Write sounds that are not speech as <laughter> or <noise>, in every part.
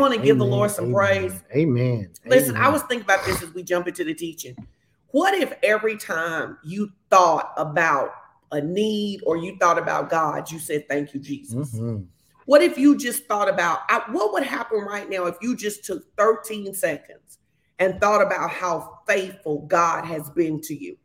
Come on and give the Lord some Amen. praise. Amen. Listen, I Amen. was thinking about this as we jump into the teaching. What if every time you thought about a need or you thought about God, you said, Thank you, Jesus? Mhm. What if you just thought about I, what would happen right now if you just took 13 seconds and thought about how faithful God has been to you?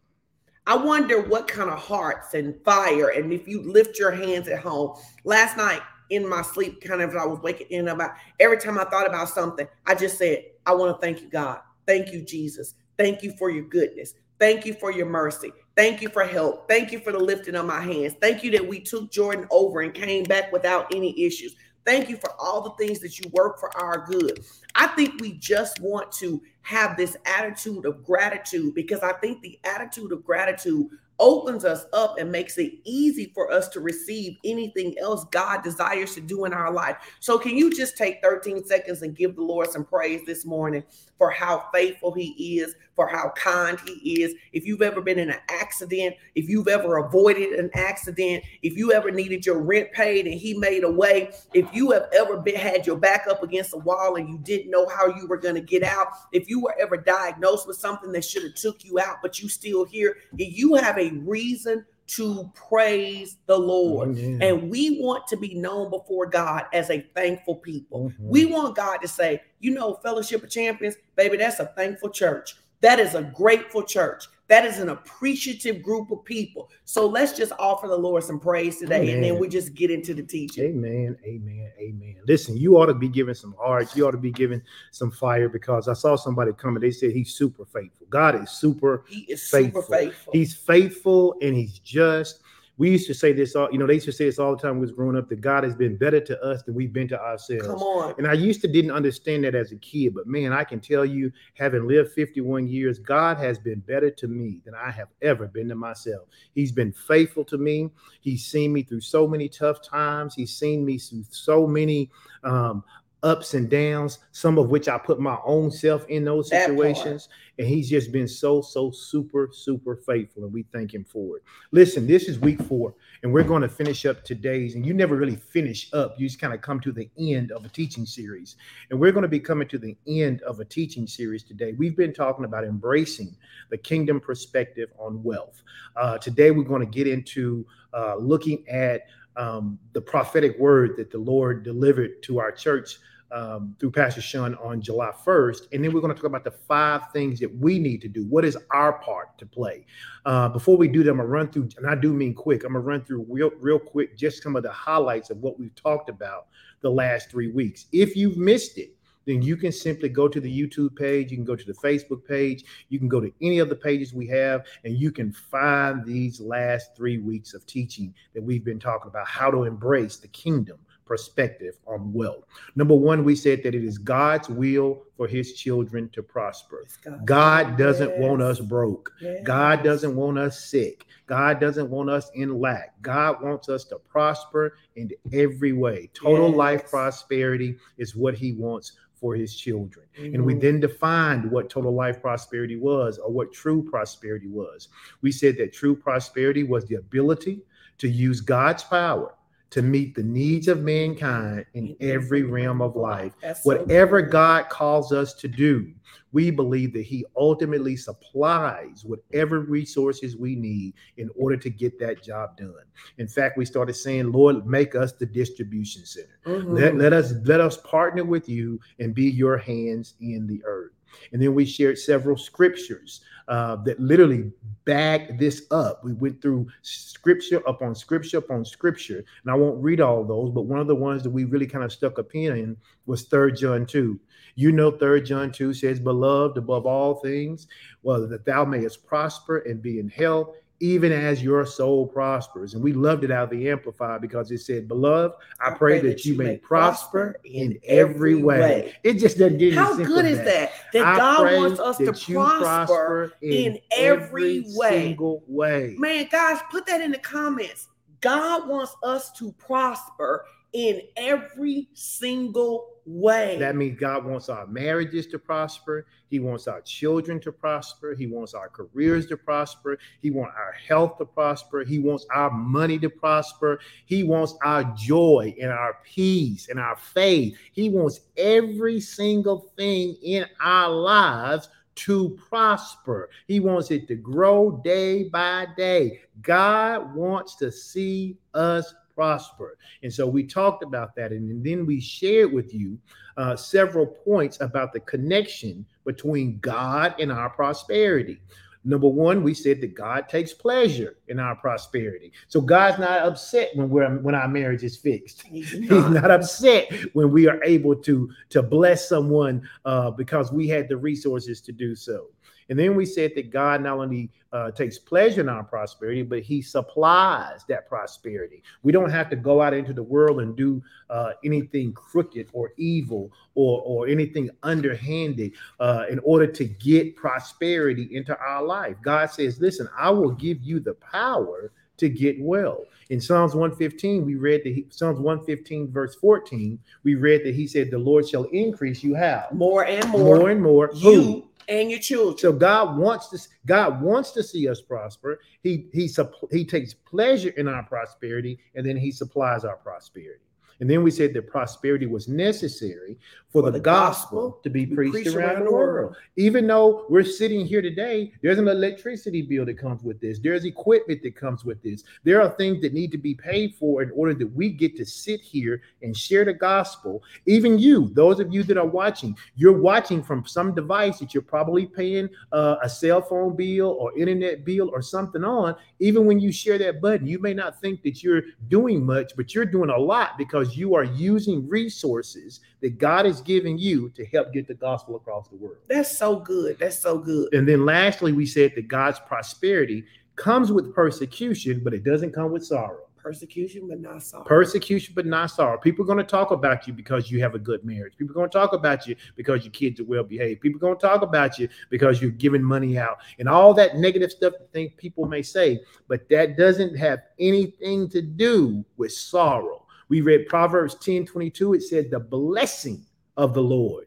I wonder what kind of hearts and fire, and if you lift your hands at home. Last night in my sleep, kind of, I was waking in about every time I thought about something, I just said, I want to thank you, God. Thank you, Jesus. Thank you for your goodness. Thank you for your mercy. Thank you for help. Thank you for the lifting of my hands. Thank you that we took Jordan over and came back without any issues. Thank you for all the things that you work for our good. I think we just want to have this attitude of gratitude because I think the attitude of gratitude opens us up and makes it easy for us to receive anything else God desires to do in our life. So, can you just take 13 seconds and give the Lord some praise this morning for how faithful He is, for how kind He is? If you've ever been in an accident, if you've ever avoided an accident, if you ever needed your rent paid and He made a way, if you have ever been had your back up against a wall and you didn't know how you were going to get out, if you were ever diagnosed with something that should have took you out, but you still here, if you have a reason to praise the Lord. Amen. And we want to be known before God as a thankful people. Mhm. We want God to say, you know, Fellowship of Champions, baby, that's a thankful church. That is a grateful church. That is an appreciative group of people. So let's just offer the Lord some praise today and then we just get into the teaching. Amen. Amen. Amen. Listen, you ought to be giving some hearts. You ought to be giving some fire because I saw somebody coming. They said he's super faithful. God is super He is Faithful. super faithful. He's faithful and he's just. We used to say this all, you know, they used to say this all the time when we was growing up that God has been better to us than we've been to ourselves. Come on. And I used to didn't understand that as a kid, but man, I can tell you, having lived 51 years, God has been better to me than I have ever been to myself. He's been faithful to me. He's seen me through so many tough times. He's seen me through so many um, ups and downs, some of which I put my own self in those situations. And he's just been so, so super, super faithful. And we thank him for it. Listen, this is week four, and we're going to finish up today's. And you never really finish up, you just kind of come to the end of a teaching series. And we're going to be coming to the end of a teaching series today. We've been talking about embracing the kingdom perspective on wealth. Uh, today, we're going to get into uh, looking at um, the prophetic word that the Lord delivered to our church um, through Pastor Sean on July 1st. And then we're going to talk about the five things that we need to do. What is our part to play? Uh, before we do that, I'm going to run through, and I do mean quick, I'm going to run through real, real quick just some of the highlights of what we've talked about the last three weeks. If you've missed it, then you can simply go to the YouTube page, you can go to the Facebook page, you can go to any of the pages we have, and you can find these last three weeks of teaching that we've been talking about how to embrace the kingdom perspective on wealth. Number one, we said that it is God's will for his children to prosper. God. God doesn't want us broke. Yes. God doesn't want us sick. God doesn't want us in lack. God wants us to prosper in every way. Total life prosperity is what he wants for his children. And we Mhm. then defined what total life prosperity was or what true prosperity was. We said that true prosperity was the ability to use God's power to meet the needs of mankind in every realm of life. That's Whatever. God calls us to do, we believe that He ultimately supplies whatever resources we need in order to get that job done. In fact, we started saying, Lord, make us the distribution center. Let, Mhm. let us let us partner with you and be your hands in the earth. And then we shared several scriptures uh, that literally back this up. We went through scripture upon scripture upon scripture, and I won't read all those, but one of the ones that we really kind of stuck a pin in was Third John two. You know, Third John two says, "Beloved above all things, well that thou mayest prosper and be in health." Even as your soul prospers. And we loved it out of the Amplified because it said, Beloved, I pray that you may prosper in every way. It just doesn't get How good is that? That I God wants us to prosper. in every way. single way. Man, guys, put that in the comments. God wants us to prosper in every single way. That means God wants our marriages to prosper. He wants our children to prosper. He wants our careers to prosper. He wants our health to prosper. He wants our money to prosper. He wants our joy and our peace and our faith. He wants every single thing in our lives to prosper. He wants it to grow day by day. God wants to see us prosper. And so we talked about that. And then we shared with you uh, several points about the connection between God and our prosperity. Number one, we said that God takes pleasure in our prosperity. So God's not upset when we're when our marriage is fixed. <laughs> He's not, He's not upset when we are able to to bless someone uh, because we had the resources to do so. And then we said that God not only uh, takes pleasure in our prosperity, but He supplies that prosperity. We don't have to go out into the world and do uh, anything crooked or evil or, or anything underhanded uh, in order to get prosperity into our life. God says, Listen, I will give you the power to get well. In Psalms 115, we read that he, Psalms 115, verse 14, we read that he said, The Lord shall increase you how? More and more. More and more. You Who? And your children. So God wants to God wants to see us prosper. He he he takes pleasure in our prosperity and then he supplies our prosperity. And then we said that prosperity was necessary for, for the, the, gospel, gospel to be, preached, preached around, around, the world. world. Even though we're sitting here today, there's an electricity bill that comes with this, there's equipment that comes with this. There are things that need to be paid for in order that we get to sit here and share the gospel. Even you, those of you that are watching, you're watching from some device that you're probably paying uh, a cell phone bill or internet bill or something on. Even when you share that button, you may not think that you're doing much, but you're doing a lot because you are using resources that God is giving you to help get the gospel across the world. That's so good. That's so good. And then lastly, we said that God's prosperity comes with persecution, but it doesn't come with sorrow. Persecution, but not sorrow. Persecution, but not sorrow. People are going to talk about you because you have a good marriage. People are going to talk about you because your kids are well behaved. People are going to talk about you because you're giving money out and all that negative stuff that think people may say. But that doesn't have anything to do with sorrow. We read Proverbs 10 22. It said, The blessing of the Lord,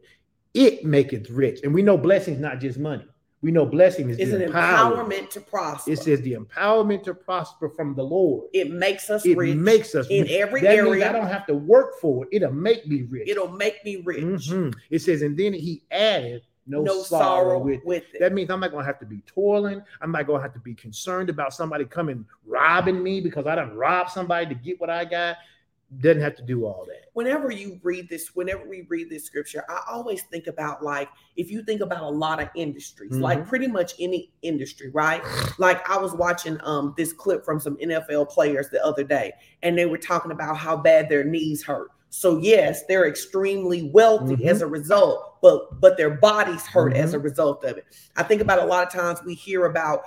it maketh rich. And we know blessing is not just money. We know blessing is it's an empowerment. empowerment to prosper. It says the empowerment to prosper from the Lord. It makes us rich. it rich. makes us in rich. every that area. Means I don't have to work for it. It'll make me rich. It'll make me rich. Mm-hmm. It says, and then he added no, no sorrow, sorrow with, with it. it. That means I'm not gonna have to be toiling. I'm not gonna have to be concerned about somebody coming robbing me because I done robbed somebody to get what I got doesn't have to do all that. Whenever you read this, whenever we read this scripture, I always think about like if you think about a lot of industries, mm-hmm. like pretty much any industry, right? Like I was watching um this clip from some NFL players the other day, and they were talking about how bad their knees hurt. So yes, they're extremely wealthy mm-hmm. as a result, but but their bodies hurt mm-hmm. as a mm-hmm. result of it. I think about a lot of times we hear about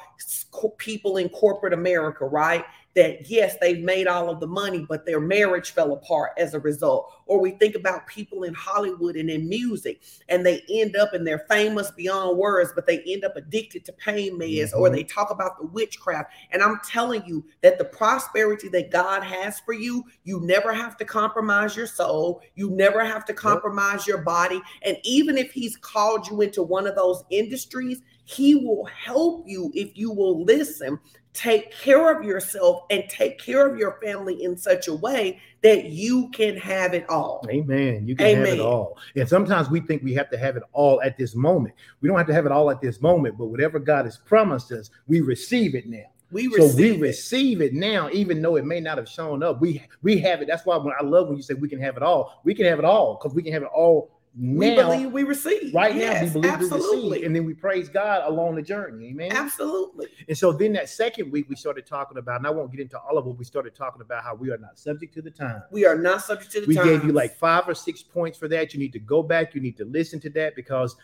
people in corporate America, right? That yes, they've made all of the money, but their marriage fell apart as a result. Or we think about people in Hollywood and in music, and they end up and they're famous beyond words, but they end up addicted to pain meds, mm-hmm. or they talk about the witchcraft. And I'm telling you that the prosperity that God has for you, you never have to compromise your soul, you never have to compromise yep. your body. And even if He's called you into one of those industries, he will help you if you will listen take care of yourself and take care of your family in such a way that you can have it all. Amen. You can Amen. have it all. And sometimes we think we have to have it all at this moment. We don't have to have it all at this moment, but whatever God has promised us, we receive it now. We receive so we it. receive it now, even though it may not have shown up. We we have it. That's why when I love when you say we can have it all, we can have it all because we can have it all we believe we receive. Right yes, now, we believe absolutely. we receive. And then we praise God along the journey. Amen. Absolutely. And so then that second week, we started talking about, and I won't get into all of it, we started talking about how we are not subject to the time. We are not subject to the time. we times. gave you like five or six points for that. You need to go back, you need to listen to that because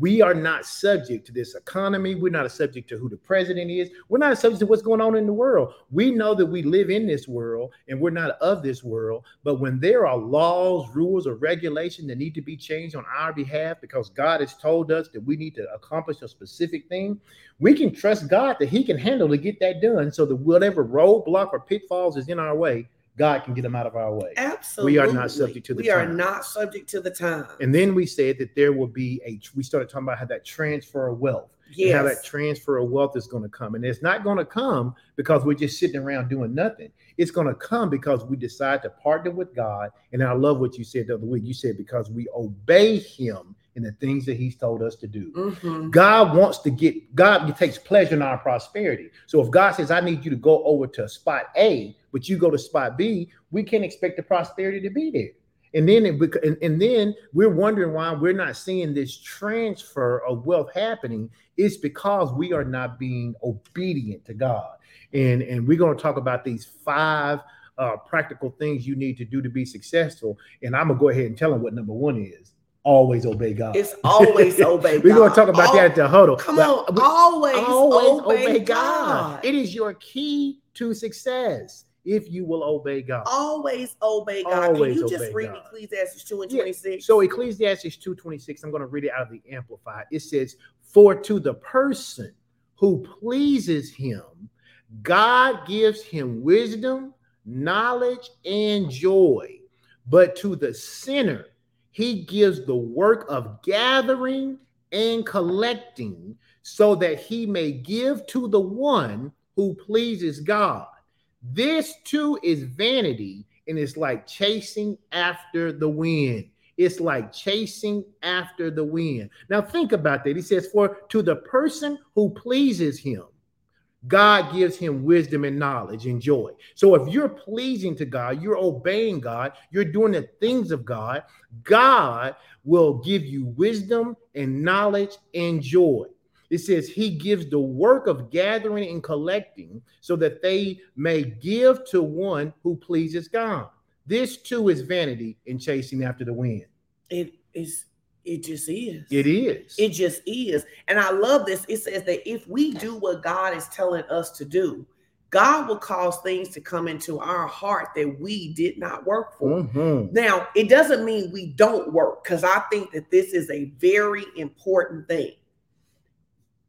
we are not subject to this economy. We're not subject to who the president is. We're not subject to what's going on in the world. We know that we live in this world and we're not of this world. But when there are laws, rules, or regulations that need to be changed on our behalf because God has told us that we need to accomplish a specific thing, we can trust God that He can handle to get that done so that whatever roadblock or pitfalls is in our way, God can get them out of our way. Absolutely. We are not subject to the We are time. not subject to the time. And then we said that there will be a, we started talking about how that transfer of wealth, and how that transfer of wealth is going to come. And it's not going to come because we're just sitting around doing nothing. It's going to come because we decide to partner with God. And I love what you said the other week. You said because we obey Him in the things that He's told us to do. Mhm. God wants to get, God takes pleasure in our prosperity. So if God says, I need you to go over to spot A, but you go to spot B, we can't expect the prosperity to be there. And then, it, and, and then we're wondering why we're not seeing this transfer of wealth happening. It's because we are not being obedient to God. And, and we're going to talk about these five uh, practical things you need to do to be successful. And I'm going to go ahead and tell them what number one is always obey God. It's always obey God. <laughs> We're going to talk about Al- that at the huddle. Come on, we- always, always obey, God. It is your key to success if you will obey God. Always obey God. Always Can you just read God. Ecclesiastes 2 and Yeah. 26? So Ecclesiastes 2:26, I'm going to read it out of the Amplified. It says, "For to the person who pleases him, God gives him wisdom, knowledge, and joy. But to the sinner, he gives the work of gathering and collecting so that he may give to the one who pleases God. This too is vanity, and it's like chasing after the wind. It's like chasing after the wind. Now, think about that. He says, For to the person who pleases him, God gives him wisdom and knowledge and joy. So, if you're pleasing to God, you're obeying God, you're doing the things of God, God will give you wisdom and knowledge and joy. It says he gives the work of gathering and collecting so that they may give to one who pleases God. This too is vanity in chasing after the wind. It is, it just is. It is. It just is. And I love this. It says that if we do what God is telling us to do, God will cause things to come into our heart that we did not work for. Mhm. Now, it doesn't mean we don't work because I think that this is a very important thing.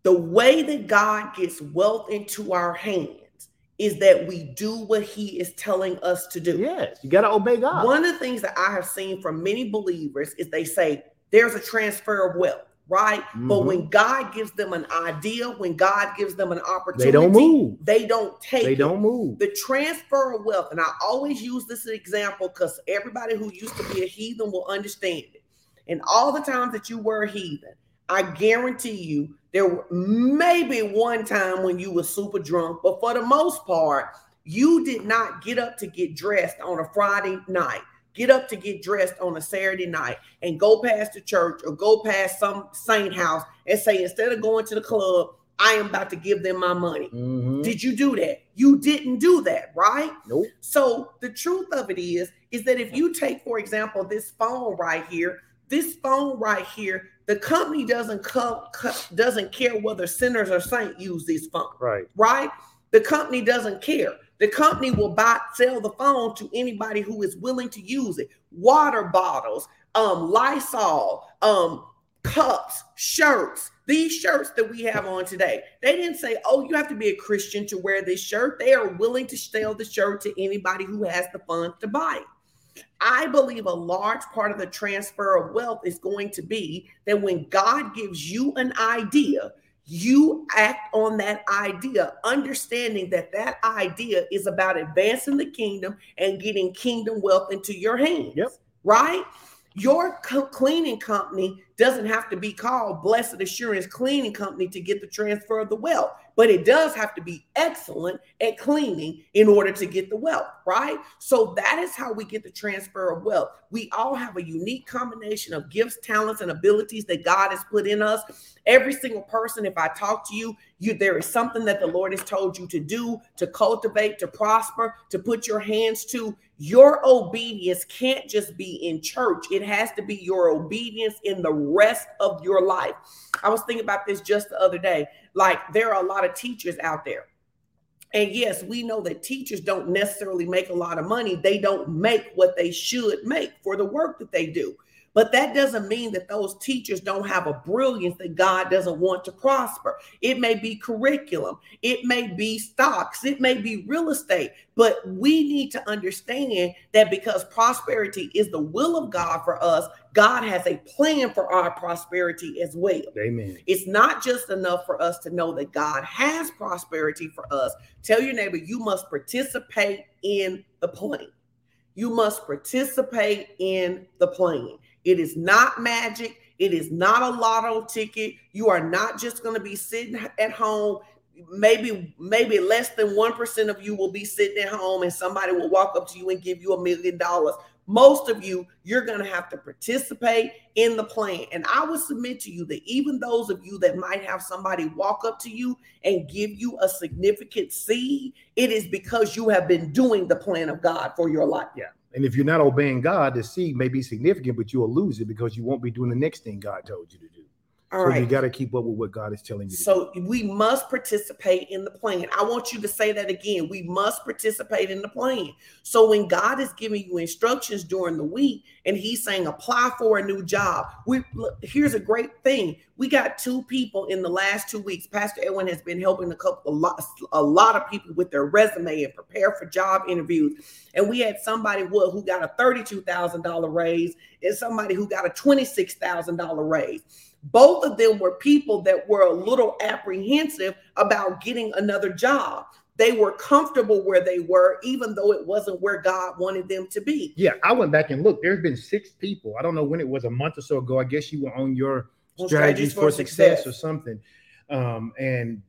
The way that God gets wealth into our hands is that we do what He is telling us to do. Yes, you got to obey God. One of the things that I have seen from many believers is they say there's a transfer of wealth, right? But Mhm. when God gives them an idea, when God gives them an opportunity, they don't move. They don't take They don't move. The transfer of wealth, and I always use this example because everybody who used to be a heathen will understand it. And all the times that you were a heathen, I guarantee you there were maybe one time when you were super drunk, but for the most part, you did not get up to get dressed on a Friday night, get up to get dressed on a Saturday night, and go past the church or go past some saint house and say, instead of going to the club, I am about to give them my money. Mhm. Did you do that? You didn't do that, right? Nope. So the truth of it is, is that if you take, for example, this phone right here, this phone right here, the company doesn't come doesn't care whether sinners or saints use this phone, Right. right? The company doesn't care. The company will buy sell the phone to anybody who is willing to use it. Water bottles, um, Lysol, um, cups, shirts. These shirts that we have on today, they didn't say, "Oh, you have to be a Christian to wear this shirt." They are willing to sell the shirt to anybody who has the funds to buy it. I believe a large part of the transfer of wealth is going to be that when God gives you an idea, you act on that idea, understanding that that idea is about advancing the kingdom and getting kingdom wealth into your hands. Yep. Right? Your co- cleaning company doesn't have to be called Blessed Assurance Cleaning Company to get the transfer of the wealth, but it does have to be excellent at cleaning in order to get the wealth, right? So that is how we get the transfer of wealth. We all have a unique combination of gifts, talents, and abilities that God has put in us. Every single person, if I talk to you, you there is something that the Lord has told you to do, to cultivate, to prosper, to put your hands to. Your obedience can't just be in church. It has to be your obedience in the rest of your life. I was thinking about this just the other day. Like there are a lot of teachers out there. And yes, we know that teachers don't necessarily make a lot of money. They don't make what they should make for the work that they do. But that doesn't mean that those teachers don't have a brilliance that God doesn't want to prosper. It may be curriculum, it may be stocks, it may be real estate. But we need to understand that because prosperity is the will of God for us, God has a plan for our prosperity as well. Amen. It's not just enough for us to know that God has prosperity for us. Tell your neighbor you must participate in the plan. You must participate in the plan. It is not magic. It is not a lotto ticket. You are not just going to be sitting at home. Maybe, maybe less than 1% of you will be sitting at home and somebody will walk up to you and give you a million dollars. Most of you, you're going to have to participate in the plan. And I would submit to you that even those of you that might have somebody walk up to you and give you a significant seed, it is because you have been doing the plan of God for your life. Yeah. And if you're not obeying God, the seed may be significant, but you will lose it because you won't be doing the next thing God told you to do. All so right. you got to keep up with what God is telling you. So we must participate in the plan. I want you to say that again. We must participate in the plan. So when God is giving you instructions during the week and he's saying apply for a new job, we look, here's a great thing. We got two people in the last 2 weeks. Pastor Edwin has been helping a couple a lot, a lot of people with their resume and prepare for job interviews. And we had somebody who got a $32,000 raise and somebody who got a $26,000 raise both of them were people that were a little apprehensive about getting another job. They were comfortable where they were, even though it wasn't where God wanted them to be. Yeah, I went back and looked. There's been six people. I don't know when it was, a month or so ago. I guess you were on your On strategies, for, success. or something. Um, and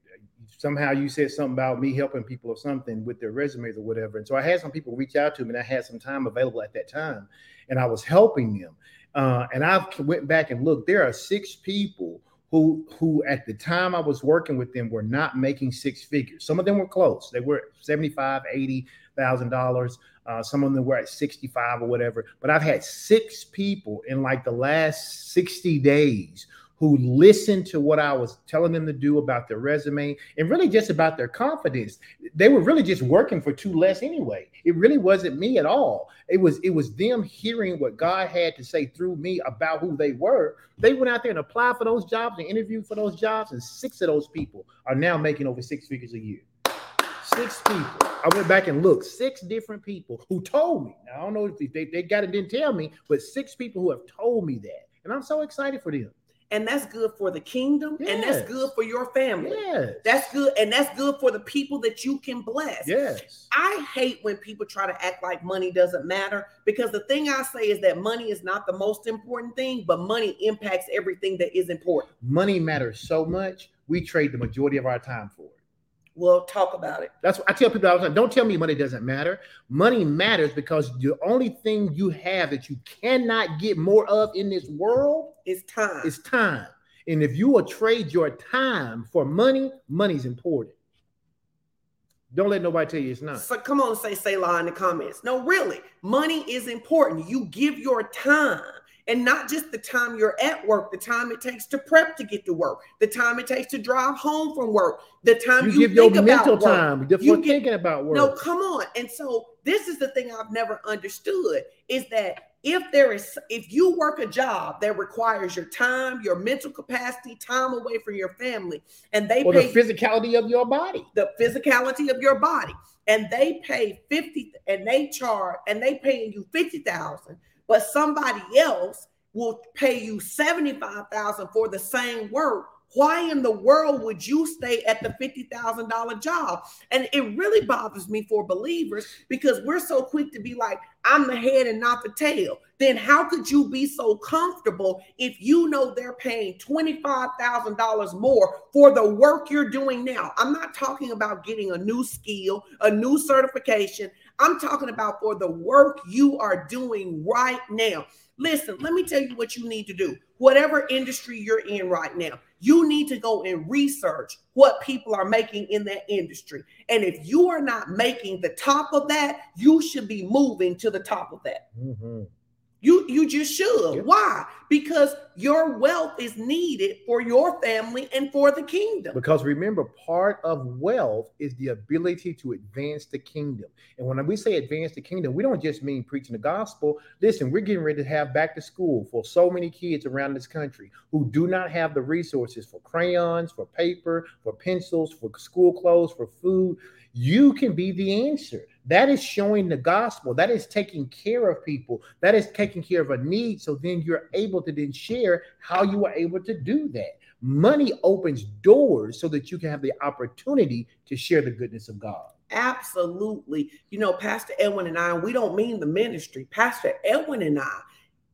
somehow you said something about me helping people or something with their resumes or whatever. And so I had some people reach out to me, and I had some time available at that time, and I was helping them. Uh, and I went back and looked. There are six people who who at the time I was working with them were not making six figures. Some of them were close. They were 75, 80 thousand uh, dollars. Some of them were at 65 or whatever. But I've had six people in like the last 60 days who listened to what I was telling them to do about their resume and really just about their confidence. They were really just working for two less anyway. It really wasn't me at all. It was it was them hearing what God had to say through me about who they were. They went out there and applied for those jobs and interviewed for those jobs, and six of those people are now making over six figures a year. Six people. I went back and looked. Six different people who told me. Now I don't know if they, they got it, didn't tell me, but six people who have told me that. And I'm so excited for them and that's good for the kingdom yes. and that's good for your family. Yes. that's good and that's good for the people that you can bless. Yes. I hate when people try to act like money doesn't matter because the thing i say is that money is not the most important thing but money impacts everything that is important. Money matters so much we trade the majority of our time for it We'll talk about it. That's what I tell people all the time. Don't tell me money doesn't matter. Money matters because the only thing you have that you cannot get more of in this world is time. Is time. And if you will trade your time for money, money's important. Don't let nobody tell you it's not. So come on, and say Selah in the comments. No, really, money is important. You give your time and not just the time you're at work, the time it takes to prep to get to work, the time it takes to drive home from work, the time you, you give your mental time before you get, thinking about work. No, come on. And so this is the thing I've never understood is that if there is if you work a job that requires your time, your mental capacity, time away from your family, and they or pay the physicality of your body, the physicality of your body, and they pay 50 and they charge and they paying you 50,000 but somebody else will pay you 75,000 for the same work why in the world would you stay at the $50,000 job? And it really bothers me for believers because we're so quick to be like, I'm the head and not the tail. Then how could you be so comfortable if you know they're paying $25,000 more for the work you're doing now? I'm not talking about getting a new skill, a new certification. I'm talking about for the work you are doing right now. Listen, let me tell you what you need to do. Whatever industry you're in right now, you need to go and research what people are making in that industry. And if you are not making the top of that, you should be moving to the top of that. Mm-hmm. You you just should. Yep. Why? Because your wealth is needed for your family and for the kingdom. Because remember, part of wealth is the ability to advance the kingdom. And when we say advance the kingdom, we don't just mean preaching the gospel. Listen, we're getting ready to have back to school for so many kids around this country who do not have the resources for crayons, for paper, for pencils, for school clothes, for food. You can be the answer. That is showing the gospel. That is taking care of people. That is taking care of a need. So then you're able to then share how you were able to do that. Money opens doors so that you can have the opportunity to share the goodness of God. Absolutely. You know, Pastor Edwin and I, we don't mean the ministry. Pastor Edwin and I,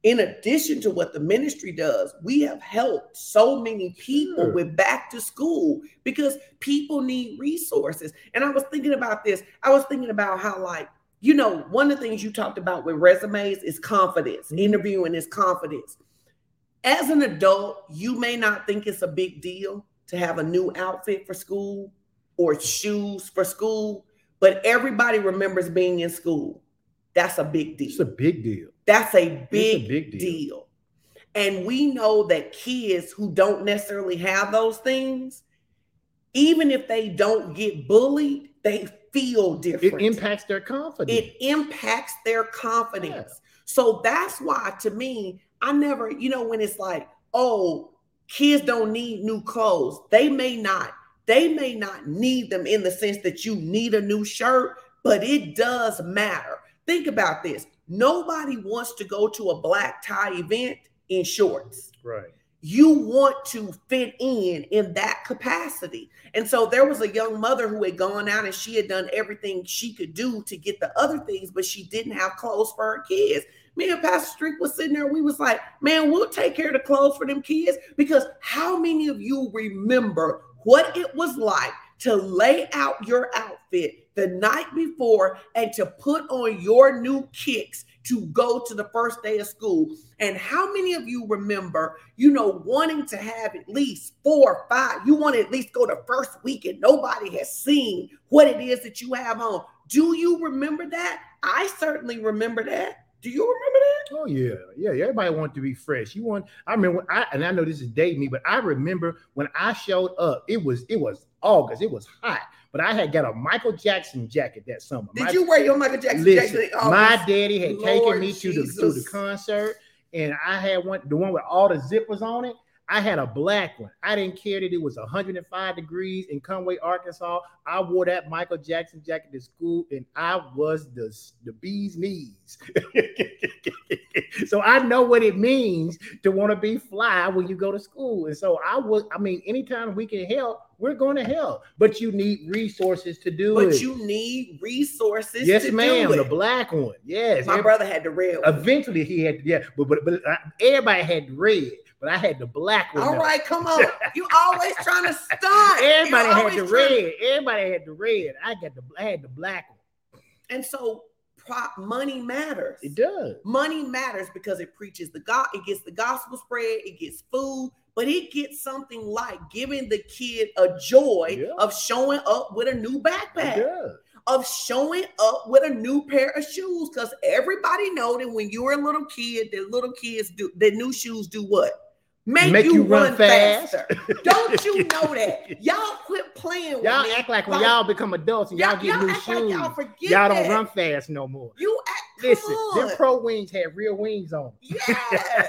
in addition to what the ministry does, we have helped so many people Sure. with back to school because people need resources. And I was thinking about this. I was thinking about how, like, you know, one of the things you talked about with resumes is confidence. Mhm. Interviewing is confidence. As an adult, you may not think it's a big deal to have a new outfit for school or shoes for school, but everybody remembers being in school. That's a big deal. It's a big deal. That's a big, big deal. deal. And we know that kids who don't necessarily have those things, even if they don't get bullied, they feel different. It impacts their confidence. It impacts their confidence. So that's why, to me, I never, you know, when it's like, oh, kids don't need new clothes, they may not. They may not need them in the sense that you need a new shirt, but it does matter. Think about this. Nobody wants to go to a black tie event in shorts right. you want to fit in in that capacity. And so there was a young mother who had gone out and she had done everything she could do to get the other things, but she didn't have clothes for her kids. Me and Pastor Street was sitting there. We was like, man, we'll take care of the clothes for them kids because how many of you remember what it was like to lay out your outfit the night before and to put on your new kicks to go to the first day of school? And how many of you remember, you know, wanting to have at least four or five? You want to at least go the first week and nobody has seen what it is that you have on. Do you remember that? I certainly remember that. Do you remember that? Oh yeah, yeah. yeah. Everybody want to be fresh. You want. I remember. I and I know this is dating me, but I remember when I showed up. It was it was August. It was hot, but I had got a Michael Jackson jacket that summer. Did My- you wear your Michael Jackson Listen, jacket? Oh, my daddy had Lord taken me to the to the concert, and I had one the one with all the zippers on it. I had a black one. I didn't care that it was 105 degrees in Conway, Arkansas. I wore that Michael Jackson jacket to school, and I was the the bee's knees. <laughs> so I know what it means to want to be fly when you go to school. And so I was. I mean, anytime we can help, we're going to hell. But you need resources to do but it. But you need resources. yes, to ma'am. The black one. Yes. My brother had the red one. Eventually, he had yeah, but but but uh, everybody had the red, but I had the black one. All now. right, come on. <laughs> You always trying to stunt. You Everybody had always the red. Everybody had the red. I got the I had the black one. And so prop money matters. It does. Money matters because it preaches the God, it gets the gospel spread, it gets food, but it gets something like giving the kid a joy Yeah. of showing up with a new backpack, does. of showing up with a new pair of shoes. Because everybody know that when you were a little kid, that little kids do the new shoes do what? Make, Make you, you run, run fast. faster. Don't you <laughs> know that? Y'all quit playing Y'all act like when Like- y'all become adults and y'all, get new act like shoes, y'all forget y'all don't run fast no more. You act Listen, them pro wings had real wings on. Yes, <laughs>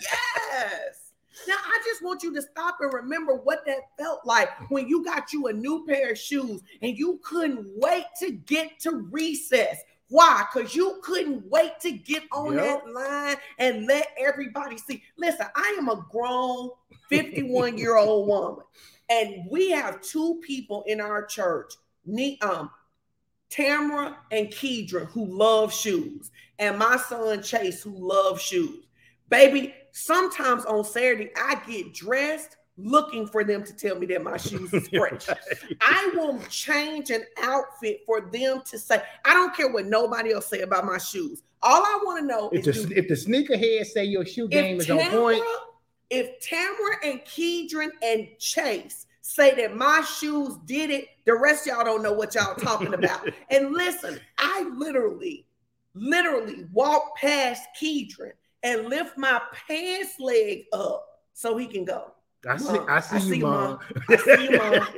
yes. Now I just want you to stop and remember what that felt like when you got you a new pair of shoes and you couldn't wait to get to recess. Why? Because you couldn't wait to get on Yep. that line and let everybody see. Listen, I am a grown 51 year old <laughs> woman, and we have two people in our church, um, Tamara and Kedra, who love shoes, and my son Chase, who loves shoes. Baby, sometimes on Saturday, I get dressed looking for them to tell me that my shoes is <laughs> fresh. I will change an outfit for them to say, I don't care what nobody else say about my shoes. All I want to know If is the, do- if the sneakerhead say your shoe game is on point, Tamara, if Tamara and Kedron and Chase say that my shoes did it, the rest of y'all don't know what y'all talking about. <laughs> and listen, I literally literally walk past Kedron and lift my pants leg up so he can go. I see, Mom, I see, I you, see, mom. I see you, Mom.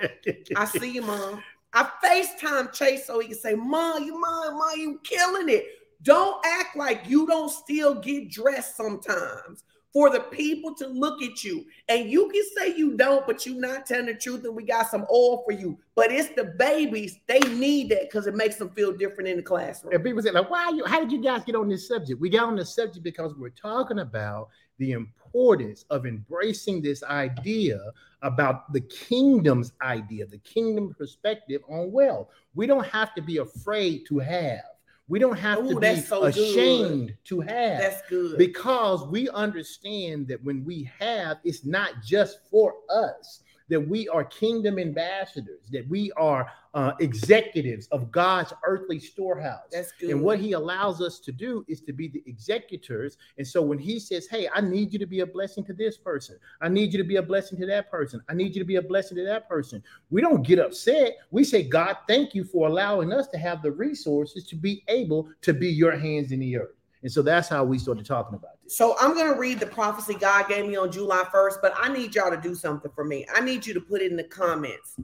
I <laughs> see you, mom. I FaceTime Chase so he can say, Mom, you mom, mom, you killing it. Don't act like you don't still get dressed sometimes for the people to look at you. And you can say you don't, but you're not telling the truth, and we got some oil for you. But it's the babies, they need that because it makes them feel different in the classroom. And people say, like, why you how did you guys get on this subject? We got on this subject because we're talking about the importance of embracing this idea about the kingdom's idea, the kingdom perspective on wealth. We don't have to be afraid to have. We don't have Ooh, to be so good. ashamed to have. That's good. because we understand that when we have, it's not just for us, that we are kingdom ambassadors, that we are uh, executives of God's earthly storehouse. That's good. And what he allows us to do is to be the executors. And so when he says, Hey, I need you to be a blessing to this person, I need you to be a blessing to that person, I need you to be a blessing to that person, we don't get upset. We say, God, thank you for allowing us to have the resources to be able to be your hands in the earth. And so that's how we started talking about this. So I'm going to read the prophecy God gave me on July 1st, but I need y'all to do something for me. I need you to put it in the comments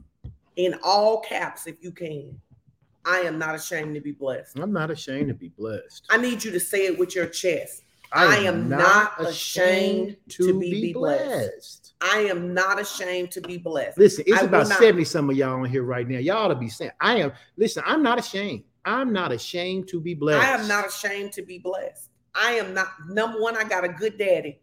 in all caps if you can. I am not ashamed to be blessed. I'm not ashamed to be blessed. I need you to say it with your chest. I am not ashamed to be blessed. I am not ashamed to be blessed. Listen, it's I about not- 70 some of y'all on here right now. Y'all ought to be saying, I am, listen, I'm not ashamed. I'm not ashamed to be blessed. I am not ashamed to be blessed. I am not number one, I got a good daddy.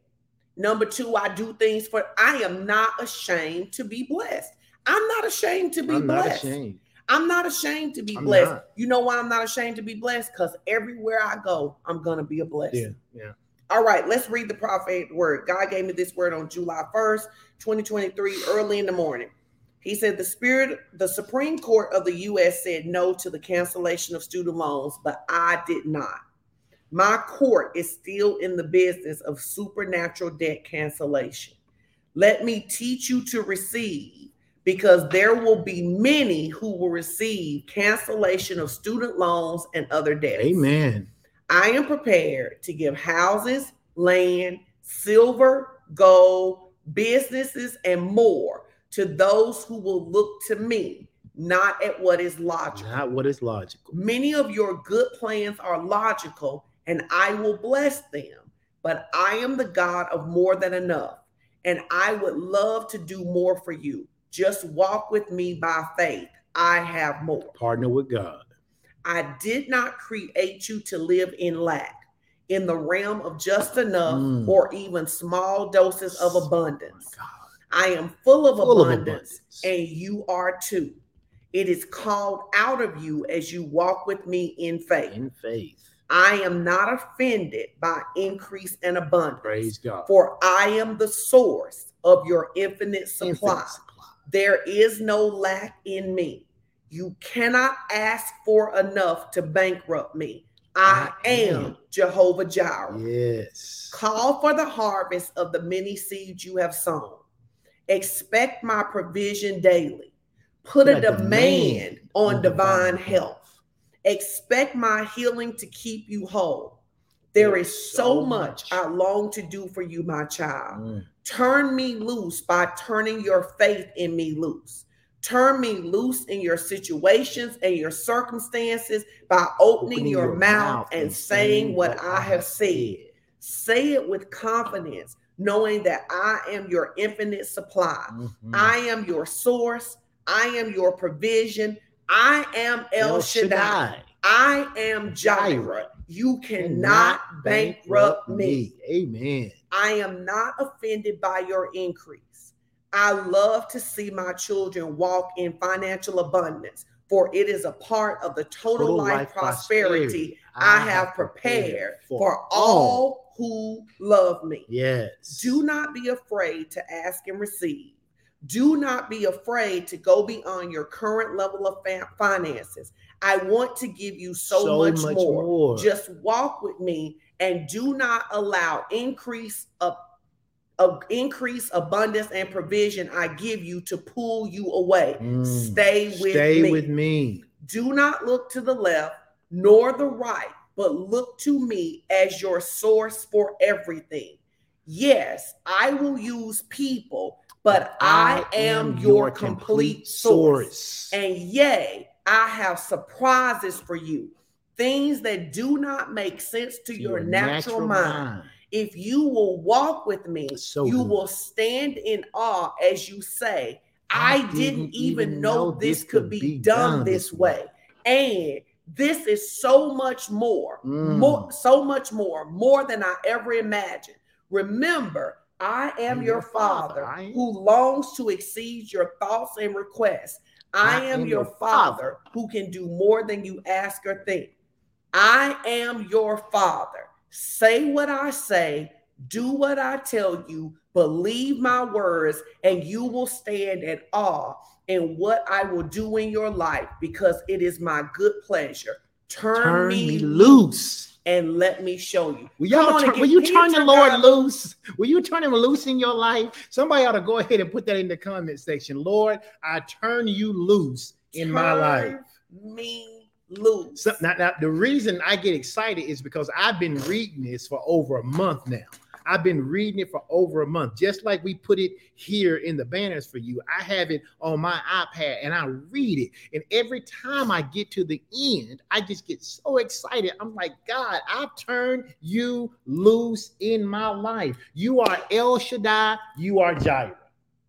Number two, I do things for I am not ashamed to be blessed. I'm not ashamed to be I'm not blessed. ashamed. I'm not ashamed to be I'm blessed. not. You know why I'm not ashamed to be blessed? Because everywhere I go, I'm gonna be a blessing. Yeah, yeah. All right, let's read the prophet word. God gave me this word on July 1st, 2023, early in the morning. He said, The Spirit, the Supreme Court of the U.S. said no to the cancellation of student loans, but I did not. My court is still in the business of supernatural debt cancellation. Let me teach you to receive, because there will be many who will receive cancellation of student loans and other debts. Amen. I am prepared to give houses, land, silver, gold, businesses, and more to those who will look to me, not at what is logical. Not what is logical. Many of your good plans are logical, and I will bless them. But I am the God of more than enough, and I would love to do more for you. Just walk with me by faith. I have more. Partner with God. I did not create you to live in lack, in the realm of just enough Mm. or even small doses of abundance. God. I am full of Full of abundance, abundance. and you are too. It is called out of you as you walk with me in faith. In faith. I am not offended by increase and abundance, Praise God. for I am the source of your infinite supply. Infinite supply. There is no lack in me. You cannot ask for enough to bankrupt me. I, I am am. Jehovah Jireh. Yes. Call for the harvest of the many seeds you have sown. Expect my provision daily. Put, a, demand, on divine health. Expect my healing to keep you whole. There There's so so much. I long to do for you, my child. Mm. Turn me loose by turning your faith in me loose. Turn me loose in your situations and your circumstances by opening, your, mouth and saying what I have said. Say it with confidence, knowing that I am your infinite supply. Mhm. I am your source. I am your provision. I am El, Shaddai. I am Jireh. You cannot bankrupt me. Amen. I am not offended by your increase. I love to see my children walk in financial abundance, for it is a part of the total, Total life, life prosperity I have prepared for all who love me. Yes. Do not be afraid to ask and receive. Do not be afraid to go beyond your current level of finances. I want to give you so, much, more. Just walk with me and do not allow increase of, of increase, abundance, and provision I give you to pull you away. Mm. Stay with Stay me. with me. Do not look to the left nor the right but look to me as your source for everything. Yes, I will use people, but I, am, your complete source. And yea, I have surprises for you, things that do not make sense to, your, natural, mind. If you will walk with me, So you good. will stand in awe as you say, I, didn't, even know this could be done this way. And this is so much more, Mm. more, so much more, more than I ever imagined. Remember, I am your your father. father who longs to exceed your thoughts and requests. I, am, your father who can do more than you ask or think. I am your father. Say what I say, do what I tell you, believe my words, and you will stand in awe in what I will do in your life because it is my good pleasure. Turn, Turn me, loose and let me show you. Will y'all turn, will you turn the Lord God- loose? Will you turn him loose in your life? Somebody ought to go ahead and put that in the comment section. Lord, I turn you loose in my life. Turn Me loose. So, now, now, the reason I get excited is because I've been reading this for over a month now. I've been reading it for over a month, just like we put it here in the banners for you. I have it on my iPad and I read it. And every time I get to the end, I just get so excited. I'm like, God, I've turned you loose in my life. You are El Shaddai, you are Jireh.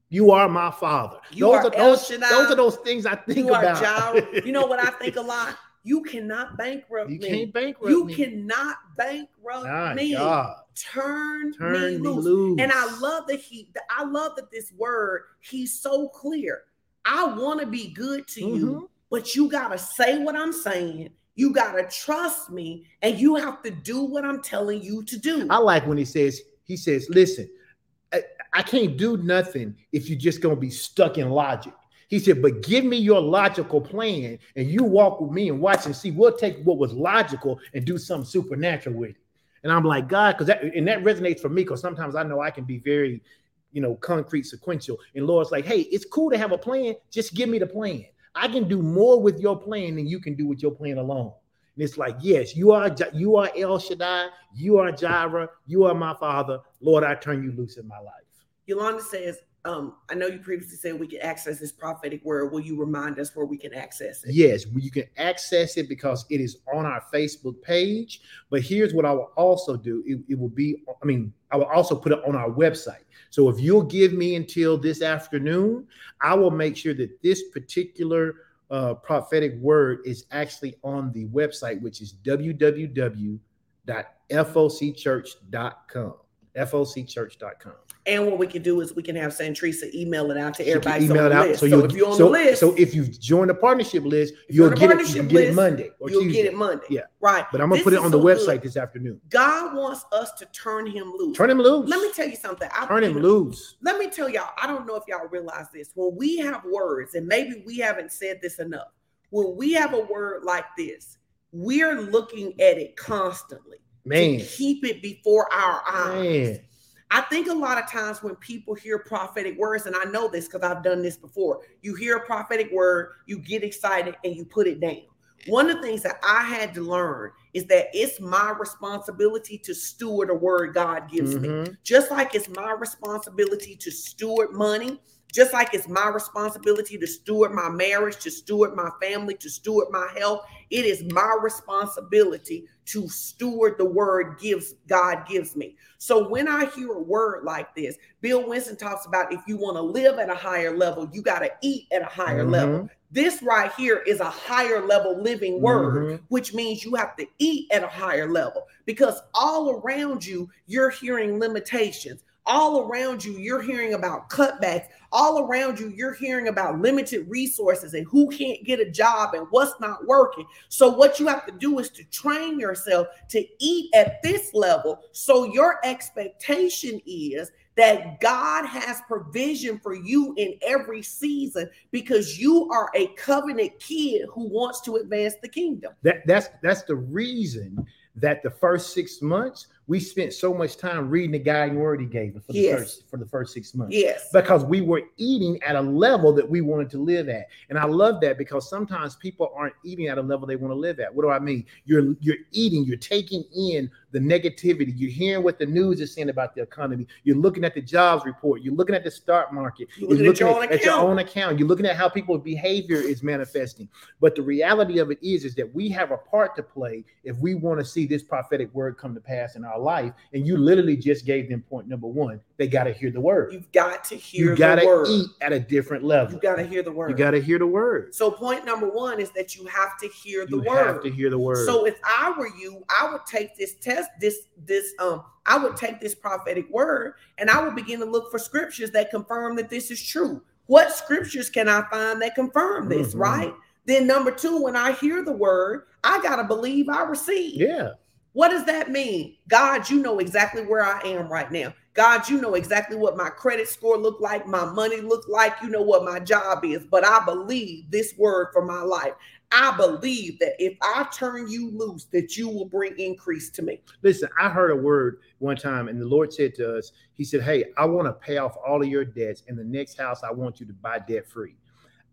You are my father. You those are are those, those are those things I think you are about. Jireh. You know what I <laughs> think a lot? You cannot bankrupt You me. You can't bankrupt you me. You cannot bankrupt My me. God. Turn, Turn me, me loose. loose. And I love that he I love that this word, he's so clear. I want to be good to Mhm. you, but you gotta say what I'm saying. You gotta trust me, and you have to do what I'm telling you to do. I like when he says, he says, listen, I, I can't do nothing if you're just gonna be stuck in logic. He said, but give me your logical plan and you walk with me and watch and see. We'll take what was logical and do something supernatural with it. And I'm like, God, because that and that resonates for me because sometimes I know I can be very, you know, concrete, sequential. And Lord's like, hey, it's cool to have a plan. Just give me the plan. I can do more with your plan than you can do with your plan alone. And it's like, yes, you are you are El Shaddai, you are Jireh, you are my father. Lord, I turn you loose in my life. Yolanda says, um, I know you previously said we can access this prophetic word. Will you remind us where we can access it? Yes, you can access it because it is on our Facebook page. But here's what I will also do it, it will be, I mean, I will also put it on our website. So if you'll give me until this afternoon, I will make sure that this particular uh, prophetic word is actually on the website, which is www.focchurch.com. focchurch.com. And what we can do is we can have Santrisa email it out to You everybody. email on it out. list. So, So, you'll, if you're on so, the list, so if you join the partnership list, you'll get it. You can get it Monday or you'll Tuesday. get it Monday. Yeah. Right. But I'm gonna This put it on the so good. website this afternoon. God wants us to turn him loose. Turn him loose. Let me tell you something. I, Turn you him know, loose. Let me tell y'all, I don't know if y'all realize this. When we have words, and maybe we haven't said this enough, when we have a word like this, we're looking at it constantly Man. to keep it before our eyes. Man. I think a lot of times when people hear prophetic words, and I know this because I've done this before, you hear a prophetic word, you get excited, and you put it down. One of the things that I had to learn is that it's my responsibility to steward a word God gives me. Mhm. Just like it's my responsibility to steward money, just like it's my responsibility to steward my marriage, to steward my family, to steward my health, it is my responsibility to steward the word gives God gives me. So when I hear a word like this, Bill Winston talks about if you want to live at a higher level, you got to eat at a higher Mhm. level. This right here is a higher level living word, Mhm. which means you have to eat at a higher level because all around you, you're hearing limitations. All around you, you're hearing about cutbacks. All around you, you're hearing about limited resources and who can't get a job and what's not working. So, what you have to do is to train yourself to eat at this level. So, your expectation is that God has provision for you in every season because you are a covenant kid who wants to advance the kingdom. That that's that's the reason that the first six months we spent so much time reading the guiding word he gave us for the Yes. first for the first six months Yes. because we were eating at a level that we wanted to live at. And I love that because sometimes people aren't eating at a level they want to live at. What do I mean? You're you're eating, you're taking in the negativity. You're hearing what the news is saying about the economy. You're looking at the jobs report. You're looking at the stock market. You're looking at your own at your account. own account. You're looking at how people's behavior is manifesting. But the reality of it is, is that we have a part to play if we want to see this prophetic word come to pass in our life. And you literally just gave them point number one. They got to hear the word. You've got to hear You got the to eat at a different level. You got to hear the word. You got to hear the word. so point number one is that you have to hear the You word. have to hear the word. So if I were you, I would take this test, this this um, I would take this prophetic word and I would begin to look for scriptures that confirm that this is true. What scriptures can I find that confirm this, Mhm. right? Then number two, when I hear the word, I gotta believe I receive. yeah, What does that mean? God, you know exactly where I am right now. God, you know exactly what my credit score look like, my money look like, you know what my job is, but I believe this word for my life. I believe that if I turn you loose, that you will bring increase to me. listen. I heard a word one time, and the Lord said to us, He said, "Hey, I want to pay off all of your debts. In the next house, I want you to buy debt free."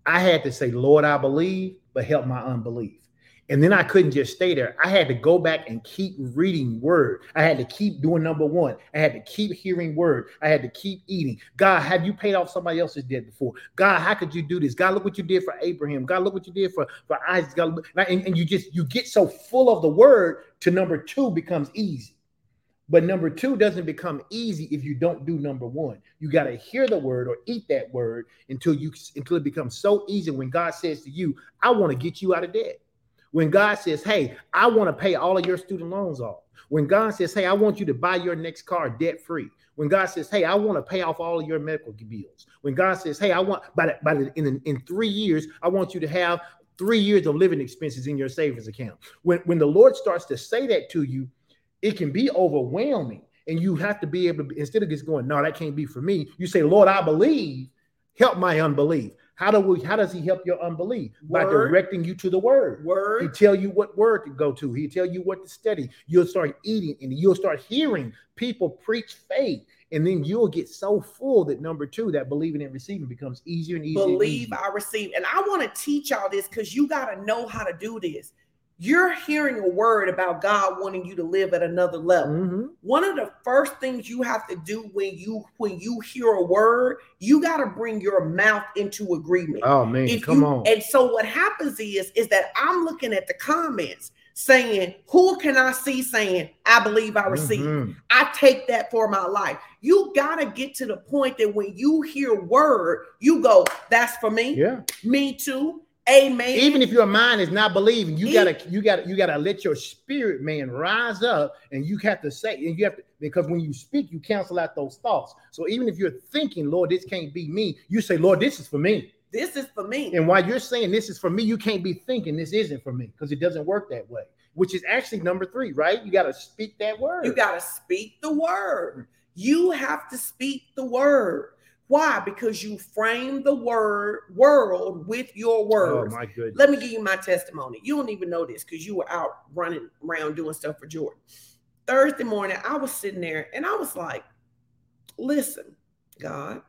I had to say, "Lord, I believe, but help my unbelief." And then I couldn't just stay there. I had to go back and keep reading word. I had to keep doing number one. I had to keep hearing word. I had to keep eating. God, have you paid off somebody else's debt before? God, how could you do this? God, look what you did for Abraham. God, look what you did for, for Isaac. God, and, and you just you get so full of the word to number two becomes easy. But number two doesn't become easy if you don't do number one. You got to hear the word or eat that word until you until it becomes so easy. When God says to you, "I want to get you out of debt," when God says, "Hey, I want to pay all of your student loans off," when God says, "Hey, I want you to buy your next car debt free," when God says, "Hey, I want to pay off all of your medical bills," when God says, "Hey, I want by the, by the, in in three years, I want you to have." Three years of living expenses in your savings account. When when the Lord starts to say that to you, it can be overwhelming. And you have to be able to, instead of just going, no, that can't be for me, you say, Lord, I believe, help my unbelief. How do we how does he help your unbelief? By directing you to the word. Word. He Word, tell you what word to go to. He tell you what to study. You'll start eating and you'll start hearing people preach faith. And then you'll get so full that number two, that believing and receiving becomes easier and easier. and believe easier. I receive. And I want to teach y'all this because you got to know how to do this. You're hearing a word about God wanting you to live at another level. Mhm. one of the first things you have to do when you when you hear a word you got to bring your mouth into agreement Oh man, If come you- on. and so what happens is is that i'm looking at the comments saying who can i see saying i believe i receive Mhm. i take that for my life you got to get to the point that when you hear word you go that's for me Yeah. me too amen. Even if your mind is not believing you gotta you gotta you gotta let your spirit man rise up and you have to say and you have to because when you speak you cancel out those thoughts. So even if you're thinking lord this can't be me you say lord this is for me. This is for me. And while you're saying this is for me you can't be thinking this isn't for me because it doesn't work that way which is actually number three right? You gotta speak that word. You got to speak the word. You have to speak the word. Why? Because you frame the word world with your oh, words. oh my goodness Let me give you my testimony. You don't even know this because you were out running around doing stuff for Jordan. Thursday morning, I was sitting there and I was like, listen, God,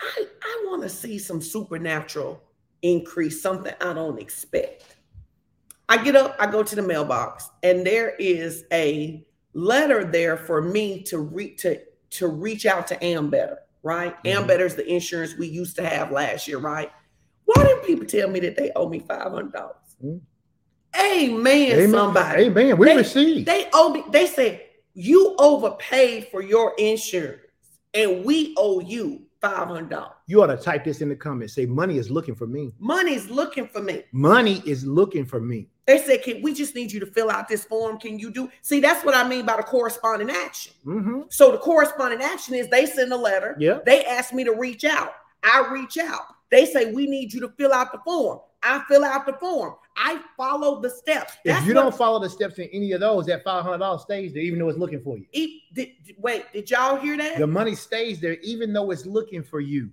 I, I want to see some supernatural increase, something I don't expect. I get up, I go to the mailbox, and there is a letter there for me to reach to to reach out to Ambetter, right? Mhm. Ambetter is the insurance we used to have last year, right? Why didn't people tell me that they owe me five hundred dollars? Mhm. Amen, amen somebody. amen we They- receive They owe me. They said you overpaid for your insurance, and we owe you five hundred dollars. you ought to type this in the comments say money is looking for me Money is looking for me. money is looking for me They said, "Can we just need you to fill out this form? Can you do?" See, that's what I mean by the corresponding action. hmm So the corresponding action is they send a letter. yeah They ask me to reach out. I reach out. They say we need you to fill out the form. I fill out the form. I follow the steps. If you what- don't follow the steps in any of those, that five hundred dollars stays there, even though it's looking for you. Did- wait, did y'all hear that? The money stays there, even though it's looking for you.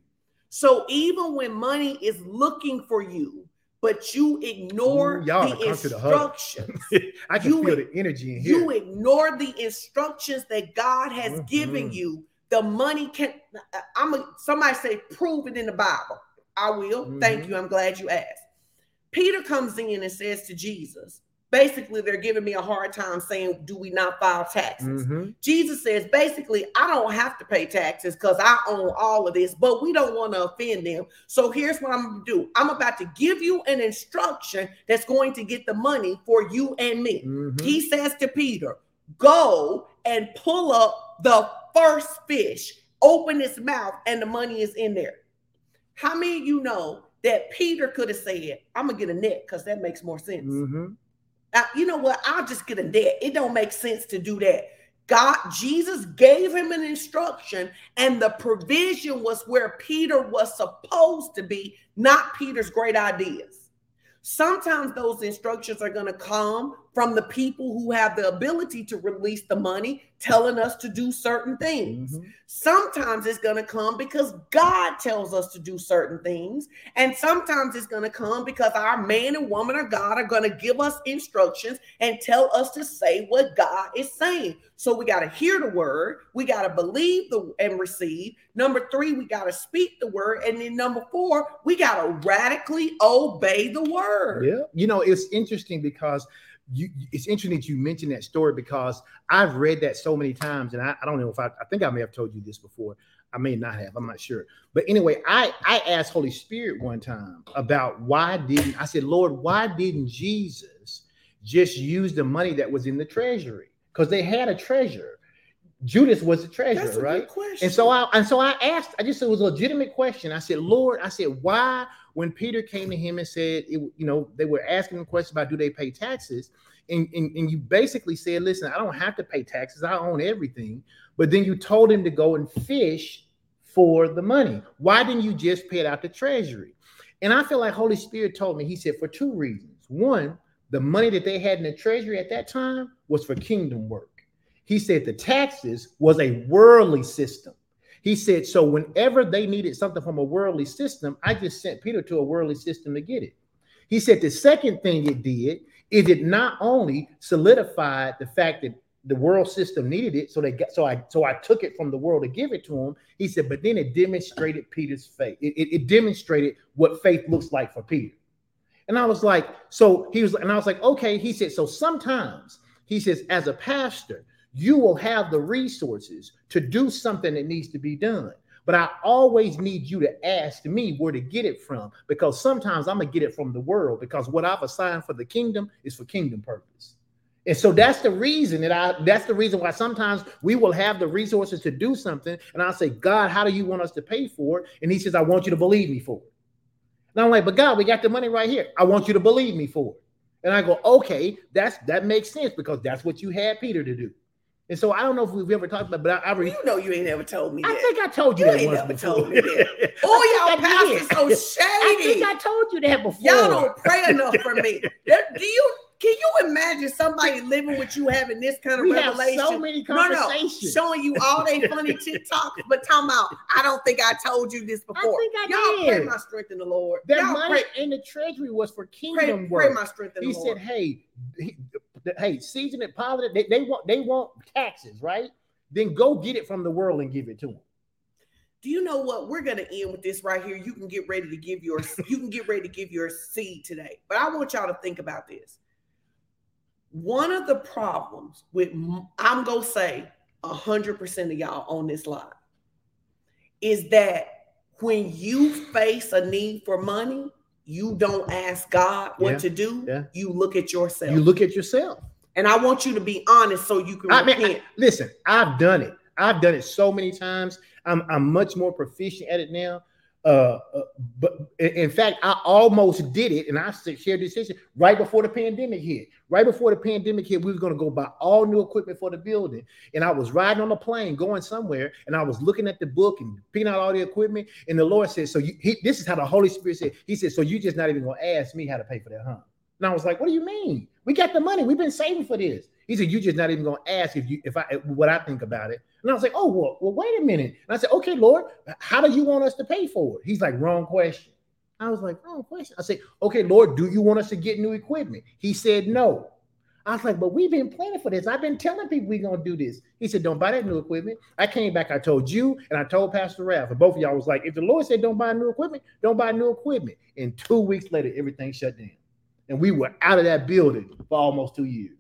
So even when money is looking for you, but you ignore Ooh, the instructions. <laughs> I can You feel the energy in here. you ignore the instructions that God has Mhm. given you. The money can. I'm a, somebody say prove it in the Bible. I will. Thank Mhm. you. I'm glad you asked. Peter comes in and says to Jesus, basically, they're giving me a hard time saying, "Do we not file taxes?" Mhm. Jesus says, basically, I don't have to pay taxes because I own all of this, but we don't want to offend them. So here's what I'm going to do I'm about to give you an instruction that's going to get the money for you and me. Mhm. He says to Peter, Go and pull up the first fish, open its mouth, and the money is in there. How many of you know that Peter could have said, I'm to get a net because that makes more sense? Mhm. Now, you know what? I'll just get a net. It don't make sense to do that. God, Jesus gave him an instruction, and the provision was where Peter was supposed to be, not Peter's great ideas. Sometimes those instructions are going to come from the people who have the ability to release the money, telling us to do certain things. Mhm. Sometimes it's going to come because God tells us to do certain things. And sometimes it's going to come because our man and woman of God are going to give us instructions and tell us to say what God is saying. So we got to hear the word, we got to believe the and receive. Number 3, we got to speak the word, and then number 4, we got to radically obey the word. Yeah. You know, it's interesting because you it's interesting that you mentioned that story because I've read that so many times, and I, I don't know if I I think I may have told you this before. I may not have, I'm not sure. But anyway, I I asked Holy Spirit one time about why didn't I said, Lord, why didn't Jesus just use the money that was in the treasury? Because they had a treasure. Judas was the treasurer, right? And so I and so I asked, I just it was a legitimate question. I said, Lord, I said, why when Peter came to him and said, it, you know, they were asking him questions about do they pay taxes? And, and, and you basically said, listen, I don't have to pay taxes, I own everything. But then you told him to go and fish for the money. Why didn't you just pay it out the treasury? And I feel like Holy Spirit told me, he said, for two reasons. One, the money that they had in the treasury at that time was for kingdom work. He said the taxes was a worldly system. He said, so whenever they needed something from a worldly system, I just sent Peter to a worldly system to get it. He said the second thing it did is it not only solidified the fact that the world system needed it, so they got so I so I took it from the world to give it to him. He said, but then it demonstrated Peter's faith. It, it, it demonstrated what faith looks like for Peter. And I was like, so he was, and I was like, okay. He said, so sometimes he says, as a pastor, you will have the resources to do something that needs to be done. But I always need you to ask me where to get it from because sometimes I'm going to get it from the world because what I've assigned for the kingdom is for kingdom purpose. And so that's the reason that I that's the reason why sometimes we will have the resources to do something. And I'll say, God, how do you want us to pay for it? And he says, I want you to believe me for it. And I'm like, but God, we got the money right here. I want you to believe me for it. And I go, okay, that's that makes sense because that's what you had Peter to do. And so I don't know if we've ever talked about, but I, I, re- you know you ain't ever told me I that. think I told you, You that ain't once never before. told me that. <laughs> Oh, y'all think I did. pastors so I think I told you that before. Y'all don't pray enough for me. <laughs> Do you? Can you imagine somebody living with you having this kind of we have revelation? so many no, no, conversations. showing you all they funny TikToks, but talking about, I don't think I told you this before. I think I Y'all did. pray my strength in the Lord. That Y'all money pray, in the treasury was for pray, kingdom pray work. my strength in he the Lord. He said, "Hey, he, hey, season it, positive. They, they want they want taxes, right? Then go get it from the world and give it to them." Do you know what? We're gonna end with this right here. You can get ready to give your <laughs> you can get ready to give your seed today. But I want y'all to think about this. One of the problems with I'm gonna say hundred percent of y'all on this line is that when you face a need for money, you don't ask God what Yeah, to do. yeah. You look at yourself. You look at yourself. and I want you to be honest so you can I mean, repent. I- listen, I've done it. I've done it so many times. I'm I'm much more proficient at it now. Uh, uh, but in fact, I almost did it, and I shared this issue right before the pandemic hit. Right before the pandemic hit, we were going to go buy all new equipment for the building, and I was riding on a plane going somewhere, and I was looking at the book and picking out all the equipment, and the Lord said, "So you, he, this is how the Holy Spirit said." He said, "So you just not even going to ask me how to pay for that, huh?" And I was like, "What do you mean? We got the money. We've been saving for this." He said, "You just not even going to ask if you if I what I think about it." And I was like, "Oh well, well, wait a minute." And I said, "Okay, Lord, how do you want us to pay for it?" He's like, "Wrong question." I was like, oh, question. I said, okay, Lord, do you want us to get new equipment? He said no. I was like, but we've been planning for this. I've been telling people we're gonna do this. He said, Don't buy that new equipment. I came back, I told you, and I told Pastor Ralph, and both of y'all was like, if the Lord said don't buy new equipment, don't buy new equipment. And two weeks later, everything shut down. And we were out of that building for almost two years.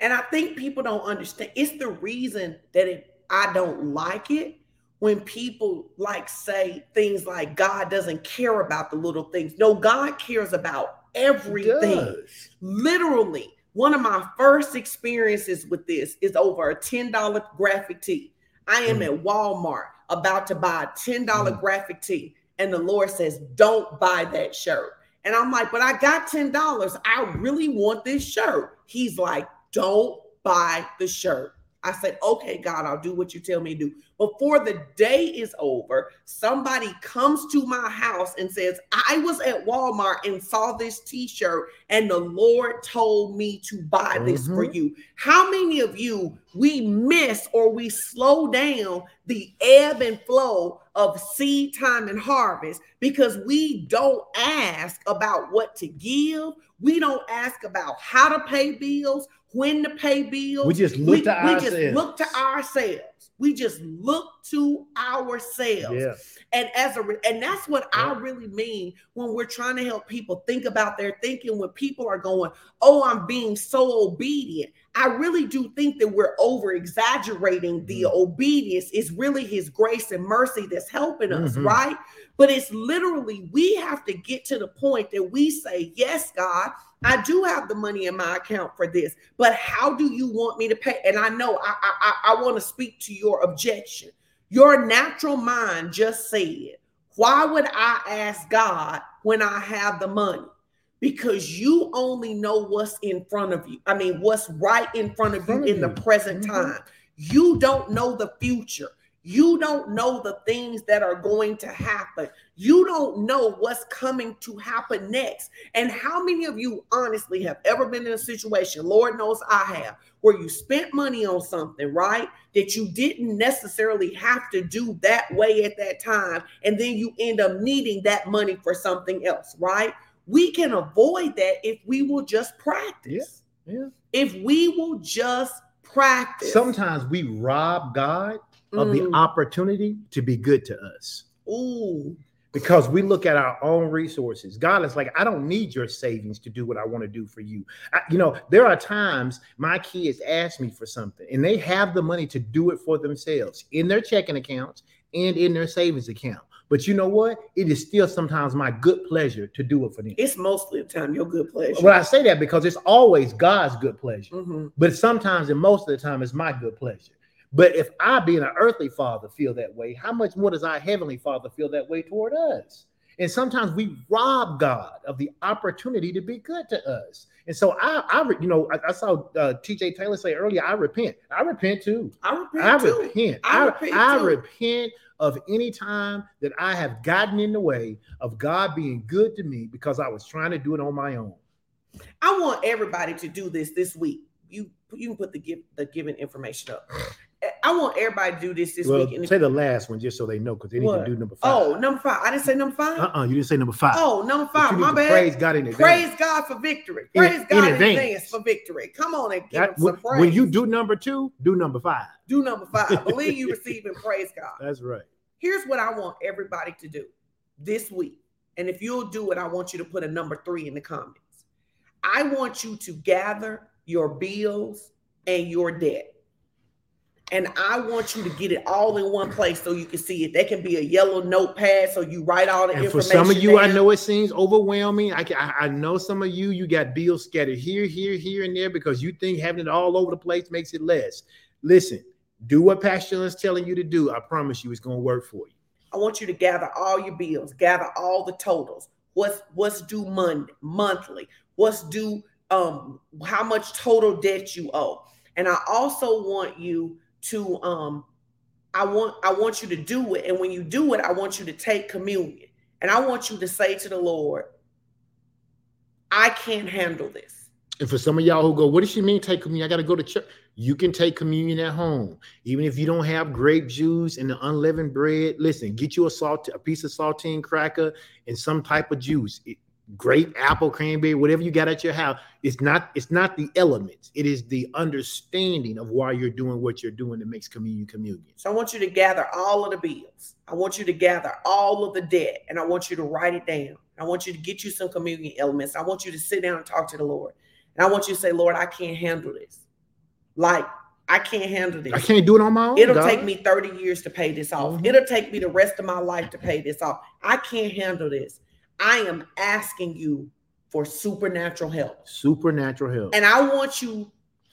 And I think people don't understand. It's the reason that it, I don't like it when people like say things like God doesn't care about the little things. No, God cares about everything. Literally, one of my first experiences with this is over a $10 graphic tee. I am mm. at Walmart about to buy a $10 mm. graphic tee, and the Lord says, Don't buy that shirt. And I'm like, But I got $10. I really want this shirt. He's like, Don't buy the shirt. I said, okay, God, I'll do what you tell me to do. Before the day is over, somebody comes to my house and says, I was at Walmart and saw this t shirt, and the Lord told me to buy this mm-hmm. for you. How many of you we miss or we slow down the ebb and flow of seed time and harvest because we don't ask about what to give? We don't ask about how to pay bills when to pay bills. We just look we, to we ourselves. just look to ourselves. We just look to ourselves. Yeah. And as a and that's what yeah. I really mean when we're trying to help people think about their thinking when people are going, "Oh, I'm being so obedient." I really do think that we're over exaggerating the mm-hmm. obedience is really his grace and mercy that's helping us, mm-hmm. right? But it's literally we have to get to the point that we say, "Yes, God, I do have the money in my account for this, but how do you want me to pay? And I know I I, I want to speak to your objection. Your natural mind just said, Why would I ask God when I have the money? Because you only know what's in front of you. I mean, what's right in front of you in the present mm-hmm. time. You don't know the future. You don't know the things that are going to happen. You don't know what's coming to happen next. And how many of you honestly have ever been in a situation, Lord knows I have, where you spent money on something, right? That you didn't necessarily have to do that way at that time. And then you end up needing that money for something else, right? We can avoid that if we will just practice. Yeah. yeah. If we will just practice. Sometimes we rob God of mm. the opportunity to be good to us. Ooh. Because we look at our own resources. God is like, I don't need your savings to do what I want to do for you. I, you know, there are times my kids ask me for something and they have the money to do it for themselves in their checking accounts and in their savings account. But you know what? It is still sometimes my good pleasure to do it for them. It's mostly the time your good pleasure. Well, I say that because it's always God's good pleasure. Mm-hmm. But sometimes and most of the time it's my good pleasure. But if I, being an earthly father, feel that way, how much more does our heavenly father feel that way toward us? And sometimes we rob God of the opportunity to be good to us. And so I, I you know, I, I saw uh, T.J. Taylor say earlier, I repent. I repent too. I repent. I too. repent. I, I repent. I, I repent of any time that I have gotten in the way of God being good to me because I was trying to do it on my own. I want everybody to do this this week. You you can put the give the given information up. I want everybody to do this this well, week. Say the last one just so they know because they need what? to do number five. Oh, number five. I didn't say number five. Uh uh you didn't say number five. Oh, number five. My bad. Praise God in advance. Praise God for victory. Praise in, God in advance. advance. for victory. Come on and give that, some praise. When you do number two, do number five. Do number five. Believe you <laughs> receive and praise God. That's right. Here's what I want everybody to do this week. And if you'll do it, I want you to put a number three in the comments. I want you to gather your bills and your debt and I want you to get it all in one place so you can see it. That can be a yellow notepad so you write all the and information. For some of you, down. I know it seems overwhelming. I, can, I, I know some of you, you got bills scattered here, here, here, and there because you think having it all over the place makes it less. Listen, do what Pastor is telling you to do. I promise you, it's going to work for you. I want you to gather all your bills, gather all the totals. What's what's due Monday, monthly? What's due? Um, how much total debt you owe? And I also want you to um I want I want you to do it and when you do it I want you to take communion and I want you to say to the Lord I can't handle this. And for some of y'all who go, what does she mean take communion? I got to go to church. You can take communion at home, even if you don't have grape juice and the unleavened bread. Listen, get you a salt, a piece of saltine cracker, and some type of juice. It, grape, apple, cranberry, whatever you got at your house. It's not. It's not the elements. It is the understanding of why you're doing what you're doing that makes communion communion. So I want you to gather all of the bills. I want you to gather all of the debt, and I want you to write it down. I want you to get you some communion elements. I want you to sit down and talk to the Lord. And I want you to say, Lord, I can't handle this. Like, I can't handle this. I can't do it on my own. It'll God. take me 30 years to pay this off. Mhm. It'll take me the rest of my life to pay this off. I can't handle this. I am asking you for supernatural help. supernatural help. And I want you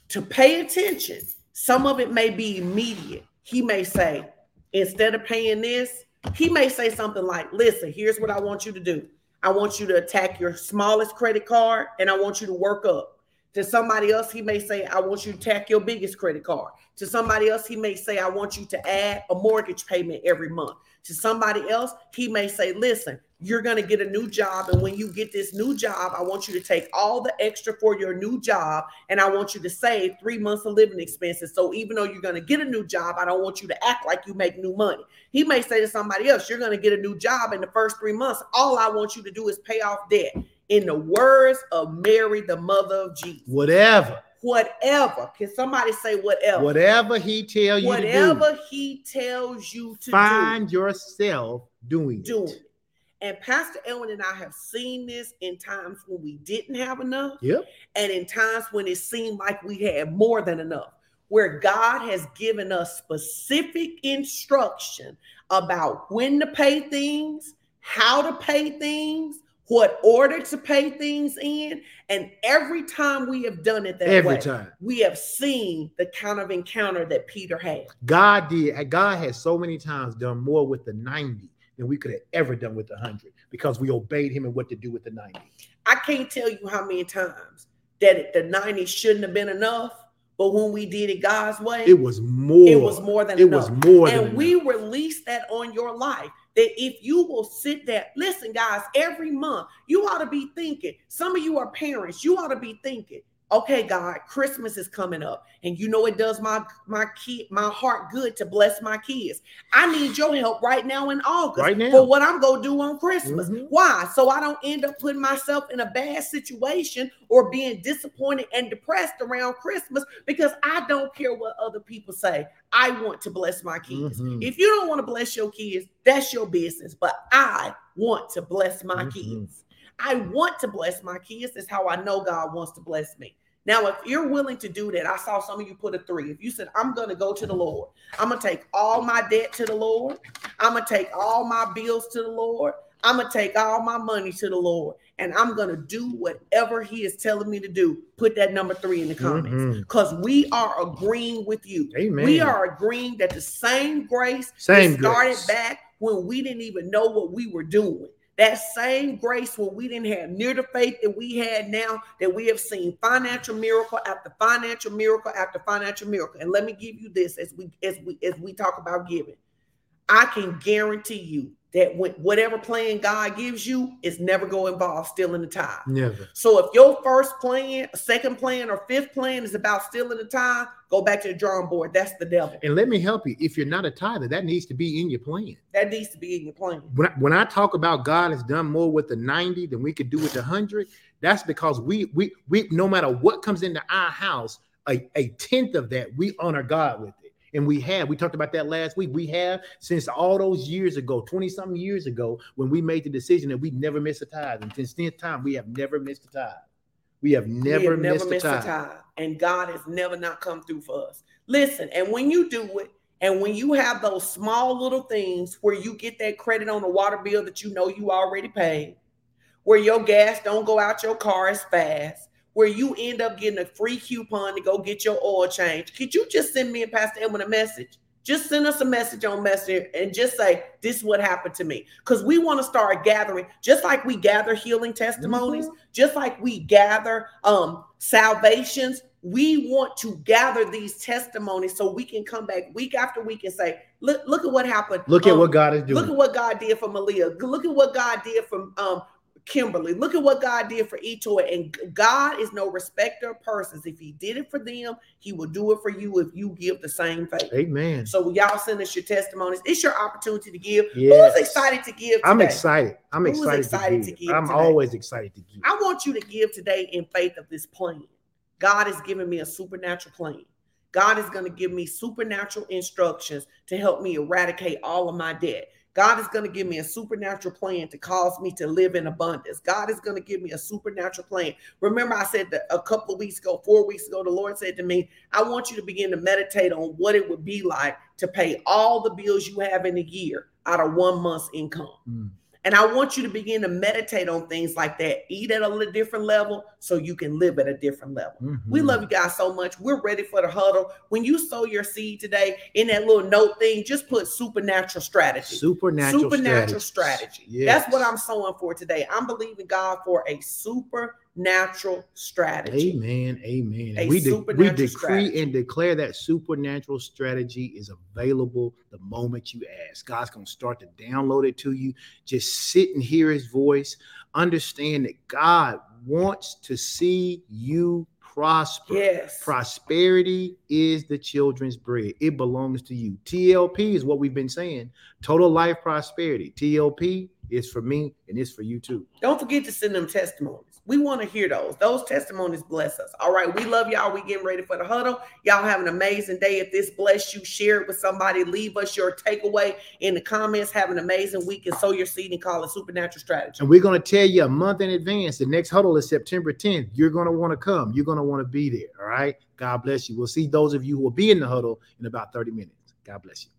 to pay attention. Some of it may be immediate. He may say, instead of paying this, he may say something like, listen, here's what I want you to do. I want you to attack your smallest credit card and I want you to work up. To somebody else, he may say, I want you to attack your biggest credit card. To somebody else, he may say, I want you to add a mortgage payment every month. To somebody else, he may say, Listen, you're going to get a new job. And when you get this new job, I want you to take all the extra for your new job and I want you to save three months of living expenses. So even though you're going to get a new job, I don't want you to act like you make new money. He may say to somebody else, You're going to get a new job in the first three months. All I want you to do is pay off debt. In the words of Mary, the mother of Jesus, whatever, whatever. Can somebody say whatever? whatever he tell you Whatever he tells you do, to find yourself doing do, doing it. it. And Pastor Edwin and I have seen this in times when we didn't have enough Yep. and in times when it seemed like we had more than enough, where God has given us specific instruction about when to pay things, how to pay things, what order to pay things in. And every time we have done it that Every way, time. we have seen the kind of encounter that Peter had. God did. God has so many times done more with the 90 than we could have ever done with the 100 because we obeyed him and what to do with the 90. I can't tell you how many times that it- the 90 shouldn't have been enough, but when we did it God's way, It was more. it was more than It enough. was more than and we enough. release that on your life that if you will sit there listen guys every month you ought to be thinking some of you are parents you ought to be thinking okay god christmas is coming up and you know it does my my kid my heart good to bless my kids i need your help right now in august Right now. for what i'm gonna do on christmas Mhm. why so i don't end up putting myself in a bad situation or being disappointed and depressed around christmas because i don't care what other people say i want to bless my kids Mhm. if you don't want to bless your kids, that's your business. But I want to bless my Mhm. kids. I want to bless my kids. That's how I know God wants to bless me. Now, if you're willing to do that, I saw some of you put a three. If you said, I'm going to go to the Lord, I'm going to take all my debt to the Lord, I'm going to take all my bills to the Lord, I'm going to take all my money to the Lord, and I'm going to do whatever He is telling me to do, put that number three in the comments mm-hmm. because we are agreeing with you. Amen. We are agreeing that the same grace Same started grace. back when we didn't even know what we were doing. That same grace when we didn't have near the faith that we had now, that we have seen financial miracle after financial miracle after financial miracle. And let me give you this as we as we as we talk about giving. I can guarantee you that when whatever plan God gives you is never going to involve stealing the tithe. Never. So if your first plan, second plan, or fifth plan is about stealing the tithe, go back to the drawing board. That's the devil. And let me help you. If you're not a tither, that needs to be in your plan. That needs to be in your plan. When I, when I talk about God has done more with the 90 than we could do with the 100, that's because we we we no matter what comes into our house, a, a tenth of that we honor God with it. And we have, we talked about that last week. We have since all those years ago, 20 something years ago, when we made the decision that we never miss a tithe. And since then time, we have never missed a tithe. We have We never, have missed, a tithe. tithe, and God has never not come through for us. Listen, and when you do it, and when you have those small little things where you get that credit on the water bill that you know you already paid, where your gas don't go out your car as fast, where you end up getting a free coupon to go get your oil change, could you just send me and Pastor Edwin a message? Just send us a message on Messenger and just say, This is what happened to me. Because we want to start gathering, just like we gather healing testimonies, just like we gather um salvations. We want to gather these testimonies so we can come back week after week and say, Look, look at what happened. Look at Um, what God is doing. Look at what God did for Malia. Look at what God did from um Kimberly. Look at what God did for Etoy. And God is no respecter of persons. If He did it for them, He will do it for you if you give the same faith. Amen. So y'all send us your testimonies. It's your opportunity to give. Yes. Who's excited to give? Today? I'm excited. I'm Who's excited, excited to to give. give I'm today? always excited to give. I want you to give today in faith of this plan. God has given me a supernatural plan. God is going to give me supernatural instructions to help me eradicate all of my debt. God is going to give me a supernatural plan to cause me to live in abundance. God is going to give me a supernatural plan. Remember, I said that a couple of weeks ago, four weeks ago, the Lord said to me, I want you to begin to meditate on what it would be like to pay all the bills you have in a year out of one month's income. Mm. And I want you to begin to meditate on things like that. Eat at a little different level so you can live at a different level. We Mhm. love you guys so much. We're ready for the huddle. When you sow your seed today in that little note thing, just put supernatural strategy. supernatural, supernatural strategies. strategy. Yes. That's what I'm sowing for today. I'm believing God for a supernatural strategy. Amen. Amen. A we, de- we decree strategy. and declare that supernatural strategy is available the moment you ask. God's going to start to download it to you. Just sit and hear his voice. Understand that God wants to see you prosper. Yes. Prosperity is the children's bread. It belongs to you. TLP is what we've been saying. Total life prosperity. TLP is for me and it's for you too. Don't forget to send them testimonies. We want to hear those. Those testimonies bless us. All right. We love y'all. We getting ready for the huddle. Y'all have an amazing day. If this bless you, share it with somebody. Leave us your takeaway in the comments. Have an amazing week and sow your seed and call it supernatural strategy. And we're going to tell you a month in advance. The next huddle is September 10th. You're going to want to come. You're going to want to be there. All right. God bless you. We'll see those of you who will be in the huddle in about 30 minutes. God bless you.